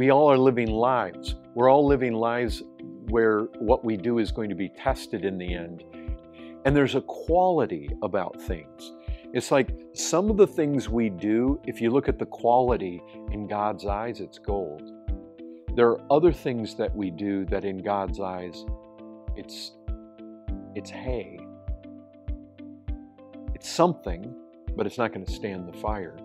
we all are living lives. We're all living lives where what we do is going to be tested in the end. And there's a quality about things. It's like some of the things we do, if you look at the quality in God's eyes, it's gold. There are other things that we do that in God's eyes, it's it's hay. It's something, but it's not going to stand the fire.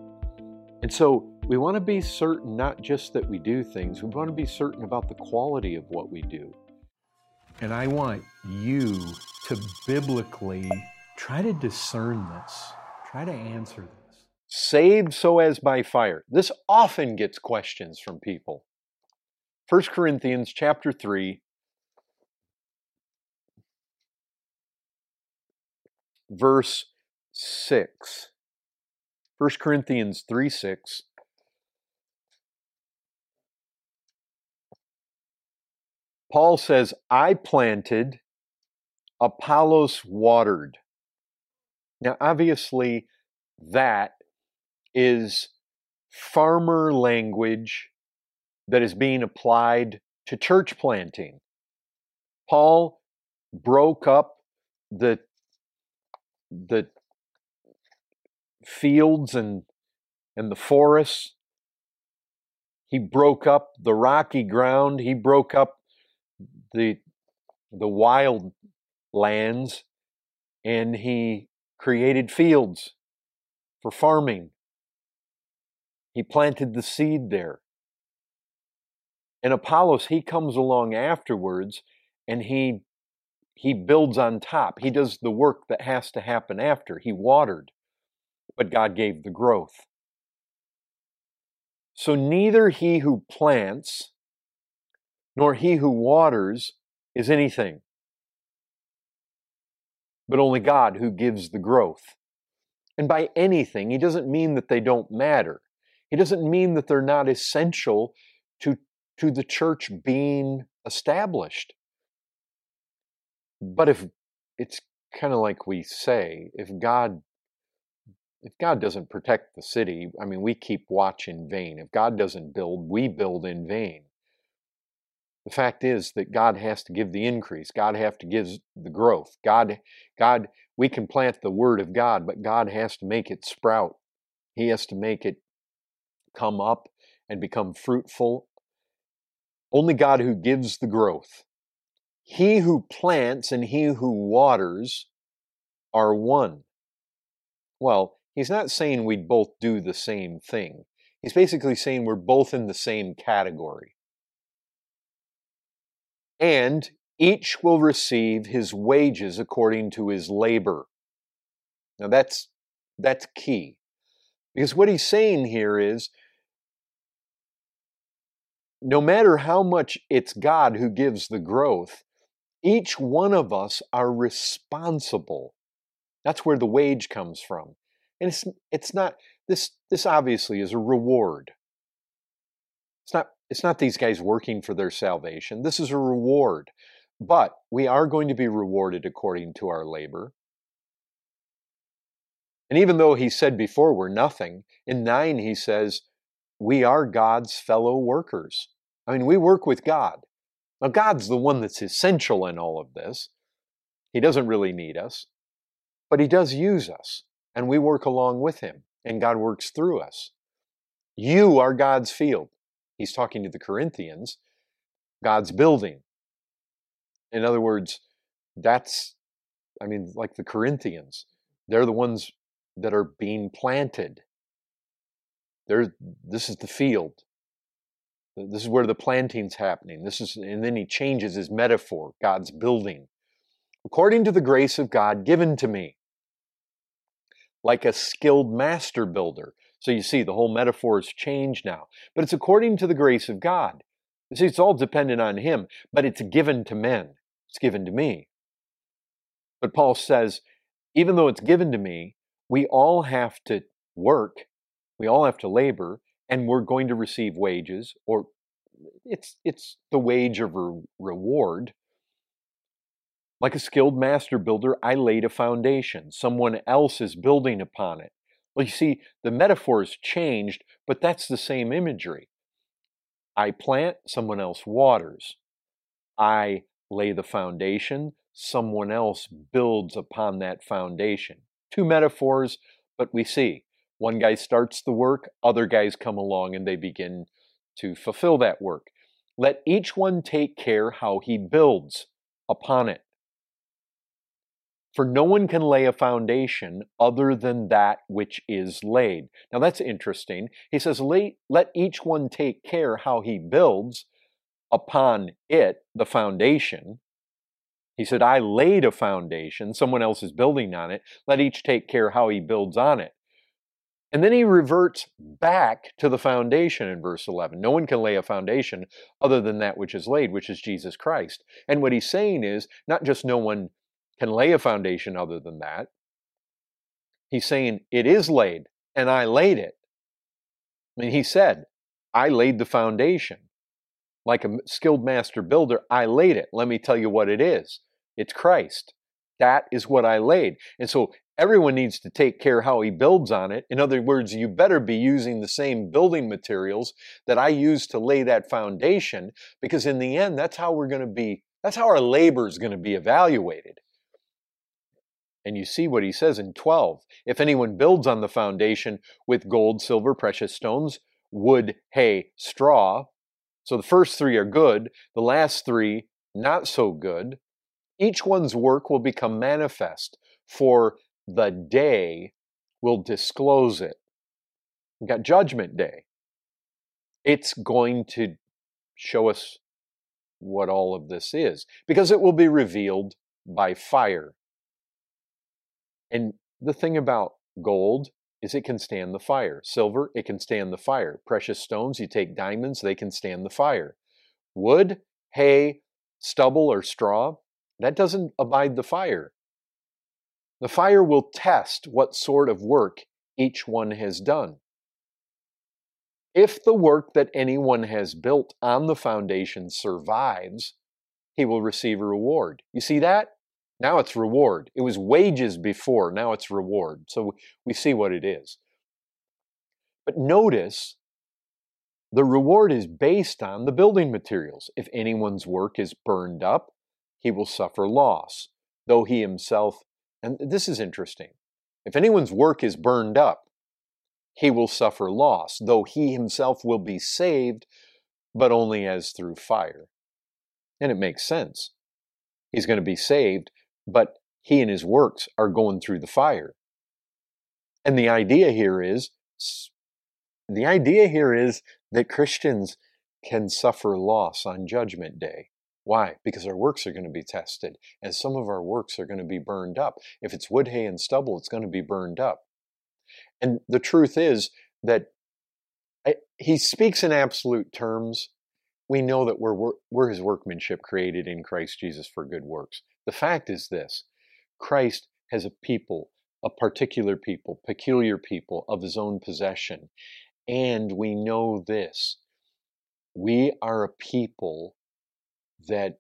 And so we want to be certain not just that we do things, we want to be certain about the quality of what we do. And I want you to biblically try to discern this, try to answer this. Saved so as by fire. This often gets questions from people. 1 Corinthians chapter 3 verse 6. 1 Corinthians 3 6. Paul says, I planted, Apollos watered. Now, obviously, that is farmer language that is being applied to church planting. Paul broke up the the fields and and the forests. He broke up the rocky ground. He broke up the the wild lands and he created fields for farming. He planted the seed there. And Apollos, he comes along afterwards and he he builds on top. He does the work that has to happen after. He watered, but God gave the growth. So neither he who plants nor he who waters is anything, but only God who gives the growth. And by anything, he doesn't mean that they don't matter. He doesn't mean that they're not essential to, to the church being established. But if it's kind of like we say, if God if God doesn't protect the city, I mean, we keep watch in vain. If God doesn't build, we build in vain. The fact is that God has to give the increase. God has to give the growth. God, God, we can plant the word of God, but God has to make it sprout. He has to make it come up and become fruitful. Only God who gives the growth. He who plants and he who waters are one. Well, he's not saying we'd both do the same thing. He's basically saying we're both in the same category. And each will receive his wages according to his labor. Now that's that's key. Because what he's saying here is no matter how much it's God who gives the growth, each one of us are responsible. That's where the wage comes from. And it's, it's not, this, this obviously is a reward. It's not, these guys working for their salvation. This is a reward. But we are going to be rewarded according to our labor. And even though he said before we're nothing, in 9 he says, we are God's fellow workers. I mean, we work with God. Now, God's the one that's essential in all of this. He doesn't really need us, but He does use us, and we work along with Him, and God works through us. You are God's field. He's talking to the Corinthians, God's building. In other words, that's, I mean, like the Corinthians, they're the ones that are being planted. They're, this is the field. This is where the planting's happening. This is, and then he changes his metaphor, God's building. According to the grace of God given to me, like a skilled master builder. So you see, the whole metaphor has changed now. But it's according to the grace of God. You see, it's all dependent on him, but it's given to men. It's given to me. But Paul says, even though it's given to me, we all have to work, we all have to labor, and we're going to receive wages or it's it's the wage of a reward like a skilled master builder i laid a foundation someone else is building upon it well you see the metaphor changed but that's the same imagery I plant, someone else waters. I lay the foundation, someone else builds upon that foundation. Two metaphors, but we see one guy starts the work, other guys come along and they begin to fulfill that work. Let each one take care how he builds upon it. For no one can lay a foundation other than that which is laid. Now that's interesting. He says, Let each one take care how he builds upon it, the foundation. He said, I laid a foundation, someone else is building on it. Let each take care how he builds on it. And then he reverts back to the foundation in verse 11. No one can lay a foundation other than that which is laid, which is Jesus Christ. And what he's saying is not just no one can lay a foundation other than that. He's saying it is laid, and I laid it. I mean, he said, I laid the foundation. Like a skilled master builder, I laid it. Let me tell you what it is it's Christ. That is what I laid. And so everyone needs to take care how he builds on it. In other words, you better be using the same building materials that I used to lay that foundation, because in the end, that's how we're going to be, that's how our labor is going to be evaluated. And you see what he says in 12. If anyone builds on the foundation with gold, silver, precious stones, wood, hay, straw, so the first three are good, the last three not so good, each one's work will become manifest, for the day will disclose it. We've got Judgment Day. It's going to show us what all of this is, because it will be revealed by fire. And the thing about gold is it can stand the fire. Silver, it can stand the fire. Precious stones, you take diamonds, they can stand the fire. Wood, hay, stubble, or straw, that doesn't abide the fire. The fire will test what sort of work each one has done. If the work that anyone has built on the foundation survives, he will receive a reward. You see that? Now it's reward. It was wages before, now it's reward. So we see what it is. But notice the reward is based on the building materials. If anyone's work is burned up, he will suffer loss, though he himself, and this is interesting. If anyone's work is burned up, he will suffer loss, though he himself will be saved, but only as through fire. And it makes sense. He's going to be saved, but he and his works are going through the fire. And the idea here is the idea here is that Christians can suffer loss on judgment day. Why? Because our works are going to be tested, and some of our works are going to be burned up. If it's wood, hay, and stubble, it's going to be burned up. And the truth is that eh, he speaks in absolute terms. We know that we're, we're his workmanship created in Christ Jesus for good works. The fact is this Christ has a people, a particular people, peculiar people of his own possession. And we know this we are a people that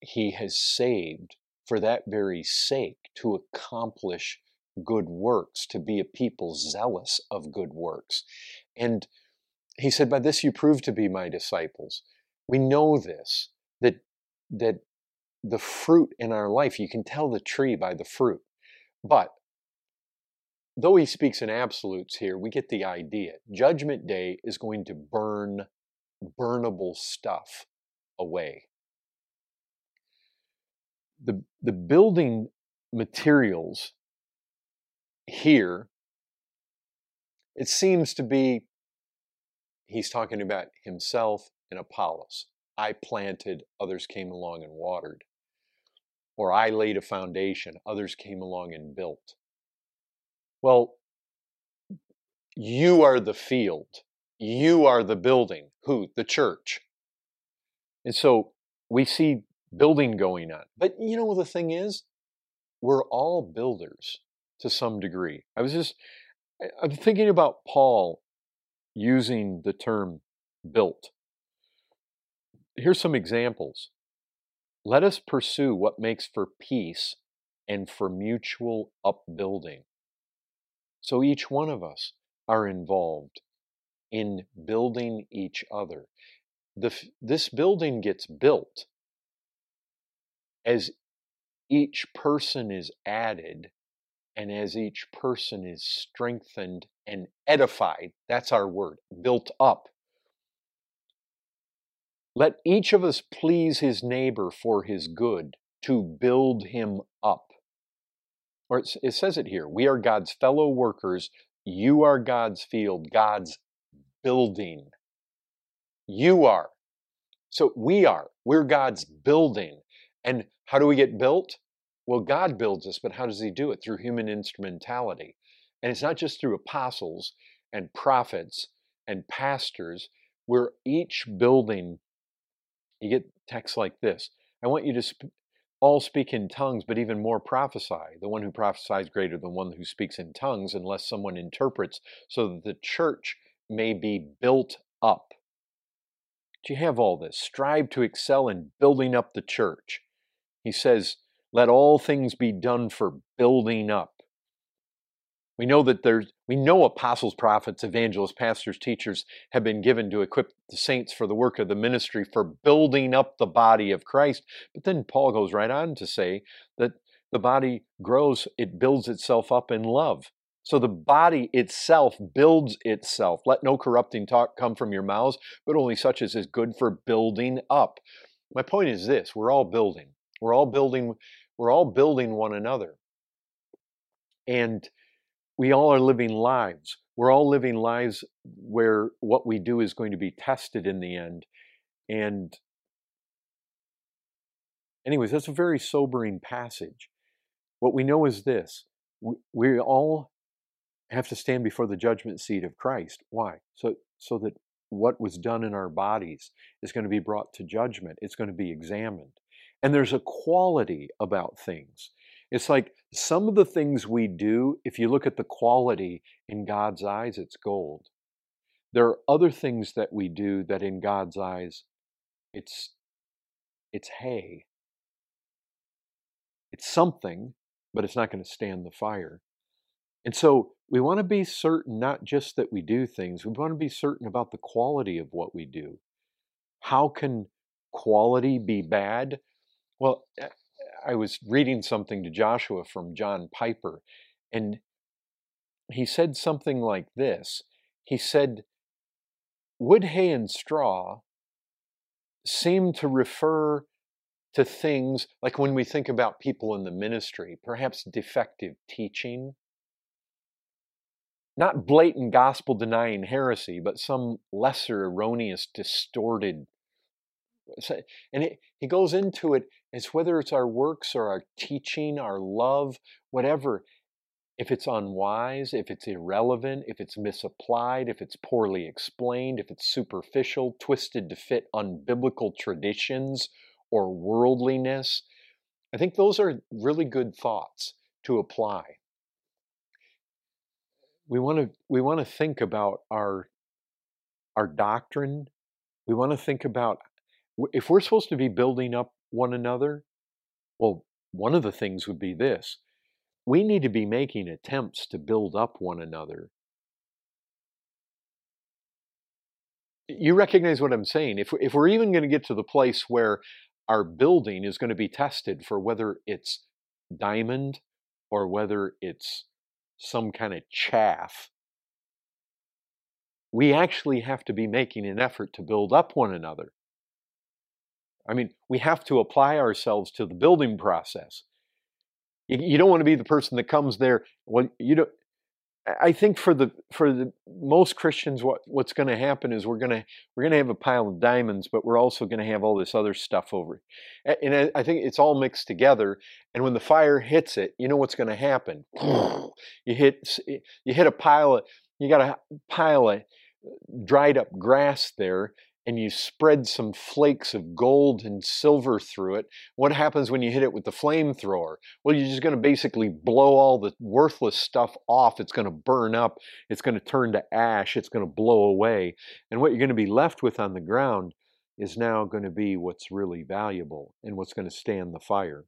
he has saved for that very sake to accomplish good works, to be a people zealous of good works. And he said, By this you prove to be my disciples. We know this, that, that the fruit in our life. You can tell the tree by the fruit. But though he speaks in absolutes here, we get the idea. Judgment Day is going to burn burnable stuff away. The, the building materials here, it seems to be, he's talking about himself and Apollos. I planted, others came along and watered or I laid a foundation, others came along and built. Well, you are the field. You are the building. Who? The church. And so we see building going on. But you know, the thing is, we're all builders to some degree. I was just, I'm thinking about Paul using the term built. Here's some examples. Let us pursue what makes for peace and for mutual upbuilding. So each one of us are involved in building each other. The, this building gets built as each person is added and as each person is strengthened and edified. That's our word, built up. Let each of us please his neighbor for his good, to build him up. Or it says it here we are God's fellow workers, you are God's field, God's building. You are. So we are. We're God's building. And how do we get built? Well, God builds us, but how does He do it? Through human instrumentality. And it's not just through apostles and prophets and pastors. We're each building. You get texts like this I want you to sp- all speak in tongues, but even more prophesy. The one who prophesies greater than one who speaks in tongues, unless someone interprets, so that the church may be built up. Do you have all this? Strive to excel in building up the church. He says, let all things be done for building up. We know that there's, we know apostles, prophets, evangelists, pastors, teachers have been given to equip the saints for the work of the ministry for building up the body of Christ. But then Paul goes right on to say that the body grows, it builds itself up in love. So the body itself builds itself. Let no corrupting talk come from your mouths, but only such as is good for building up. My point is this we're all building. We're all building we're all building one another. And we all are living lives. We're all living lives where what we do is going to be tested in the end. And, anyways, that's a very sobering passage. What we know is this we, we all have to stand before the judgment seat of Christ. Why? So, so that what was done in our bodies is going to be brought to judgment, it's going to be examined. And there's a quality about things. It's like some of the things we do, if you look at the quality in God's eyes, it's gold. There are other things that we do that in God's eyes, it's, it's hay. It's something, but it's not going to stand the fire. And so we want to be certain not just that we do things, we want to be certain about the quality of what we do. How can quality be bad? Well, eh, I was reading something to Joshua from John Piper, and he said something like this. He said, Wood, hay, and straw seem to refer to things like when we think about people in the ministry, perhaps defective teaching, not blatant gospel denying heresy, but some lesser erroneous, distorted and it, he goes into it as whether it's our works or our teaching, our love, whatever. If it's unwise, if it's irrelevant, if it's misapplied, if it's poorly explained, if it's superficial, twisted to fit unbiblical traditions or worldliness, I think those are really good thoughts to apply. We want to we want to think about our our doctrine. We want to think about if we're supposed to be building up one another, well, one of the things would be this we need to be making attempts to build up one another. You recognize what I'm saying. If, if we're even going to get to the place where our building is going to be tested for whether it's diamond or whether it's some kind of chaff, we actually have to be making an effort to build up one another. I mean, we have to apply ourselves to the building process. You, you don't want to be the person that comes there. Well, you know, I think for the for the most Christians, what what's going to happen is we're gonna we're gonna have a pile of diamonds, but we're also going to have all this other stuff over it. And I think it's all mixed together. And when the fire hits it, you know what's going to happen. You hit you hit a pile of you got a pile of dried up grass there, and you spread some flakes of gold and silver through it, what happens when you hit it with the flamethrower? Well, you're just going to basically blow all the worthless stuff off. It's going to burn up. It's going to turn to ash. It's going to blow away. And what you're going to be left with on the ground is now going to be what's really valuable and what's going to stand the fire.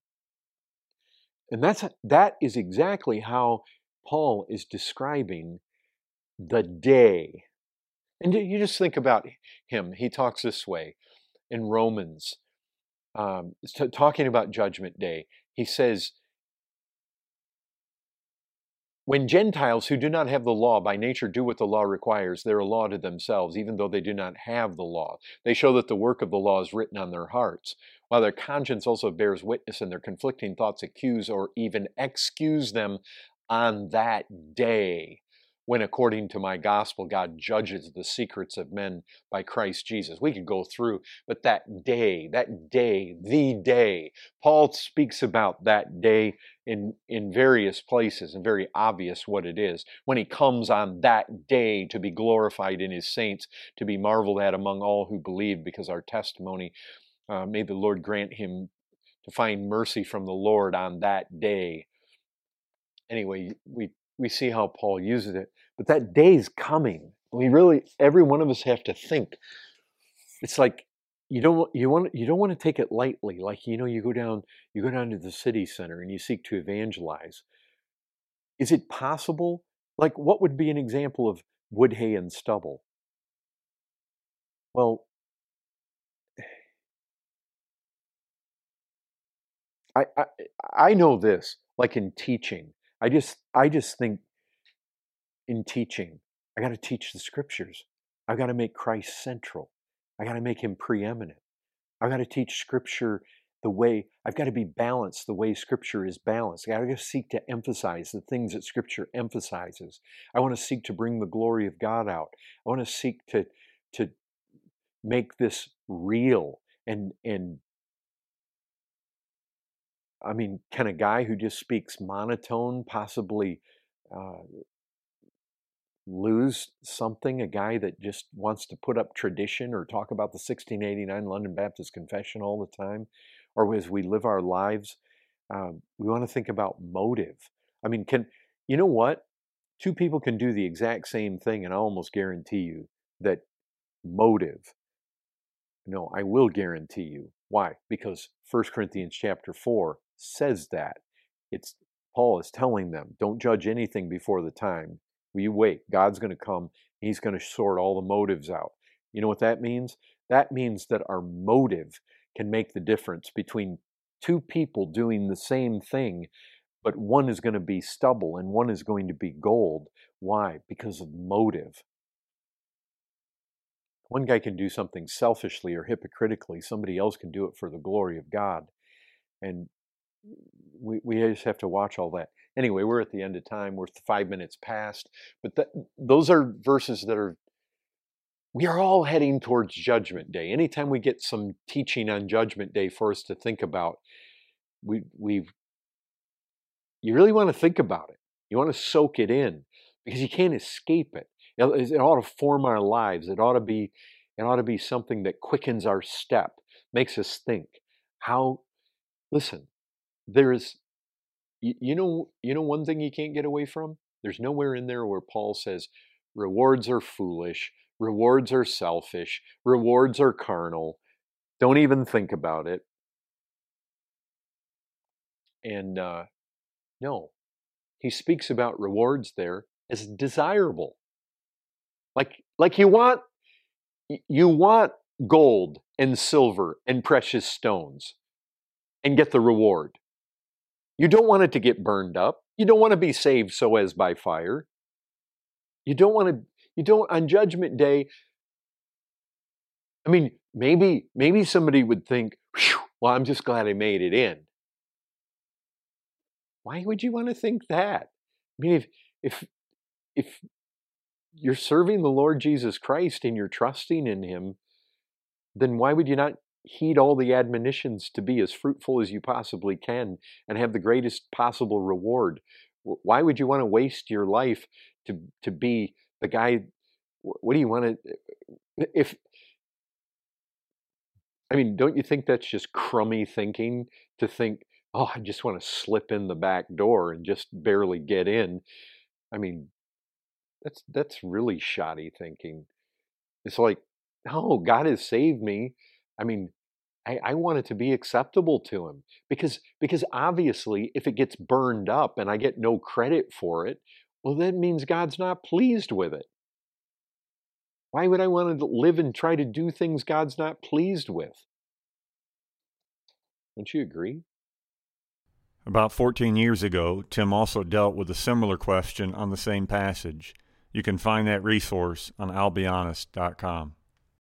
And that's that is exactly how Paul is describing the day And you just think about him. He talks this way in Romans, um, t- talking about Judgment Day. He says, when Gentiles who do not have the law by nature do what the law requires, they're a law to themselves, even though they do not have the law. They show that the work of the law is written on their hearts, while their conscience also bears witness and their conflicting thoughts accuse or even excuse them on that day when, according to my gospel, God judges the secrets of men by Christ Jesus. We could go through, but that day, that day, the day, Paul speaks about that day in, in various places and very obvious what it is. When he comes on that day to be glorified in his saints, to be marveled at among all who believe, because our testimony, uh, may the Lord grant him to find mercy from the Lord on that day. Anyway, we we see how Paul uses it. But that day is coming. We really, every one of us have to think. It's like you don't you want you don't want to take it lightly. Like you know, you go down you go down to the city center and you seek to evangelize. Is it possible? Like, what would be an example of wood, hay, and stubble? Well, I, I I know this. Like in teaching, I just I just think in teaching, I got to teach the scriptures. I got to make Christ central. I got to make him preeminent. I got to teach scripture the way I've got to be balanced the way scripture is balanced. I got to seek to emphasize the things that scripture emphasizes. I want to seek to bring the glory of God out. I want to seek to to make this real and and I mean, can a guy who just speaks monotone possibly uh, lose something? A guy that just wants to put up tradition or talk about the 1689 London Baptist Confession all the time? Or as we live our lives, um, we want to think about motive. I mean, can you know what? Two people can do the exact same thing, and I almost guarantee you that motive. No, I will guarantee you. Why? Because 1 Corinthians chapter 4 says that. It's Paul is telling them, don't judge anything before the time. We wait. God's going to come. He's going to sort all the motives out. You know what that means? That means that our motive can make the difference between two people doing the same thing, but one is going to be stubble and one is going to be gold. Why? Because of motive. One guy can do something selfishly or hypocritically, somebody else can do it for the glory of God. And we, we just have to watch all that. Anyway, we're at the end of time. We're five minutes past. But th- those are verses that are, we are all heading towards Judgment Day. Anytime we get some teaching on Judgment Day for us to think about, we, we you really want to think about it. You want to soak it in because you can't escape it. It ought to form our lives. It ought to be, it ought to be something that quickens our step, makes us think. How, listen, there is you, you know you know one thing you can't get away from? There's nowhere in there where paul says rewards are foolish rewards are selfish rewards are carnal don't even think about it. And uh, no he speaks about rewards there as desirable. Like like you want you want gold and silver and precious stones and get the reward you don't want it to get burned up. You don't want to be saved so as by fire. You don't want to, you don't, on Judgment Day, I mean, maybe, maybe somebody would think, well, I'm just glad I made it in. Why would you want to think that? I mean, if, if, if you're serving the Lord Jesus Christ and you're trusting in Him, then why would you not heed all the admonitions to be as fruitful as you possibly can and have the greatest possible reward. Why would you want to waste your life to to be the guy? What do you want to? Eh, eh, if I mean, don't you think that's just crummy thinking to think, oh, I just want to slip in the back door and just barely get in? I mean, that's that's really shoddy thinking. It's like, oh, God has saved me. I mean, I, I want it to be acceptable to him because because obviously if it gets burned up and I get no credit for it, well that means God's not pleased with it. Why would I want to live and try to do things God's not pleased with? Don't you agree? About 14 years ago, Tim also dealt with a similar question on the same passage. You can find that resource on I'llBeHonest.com.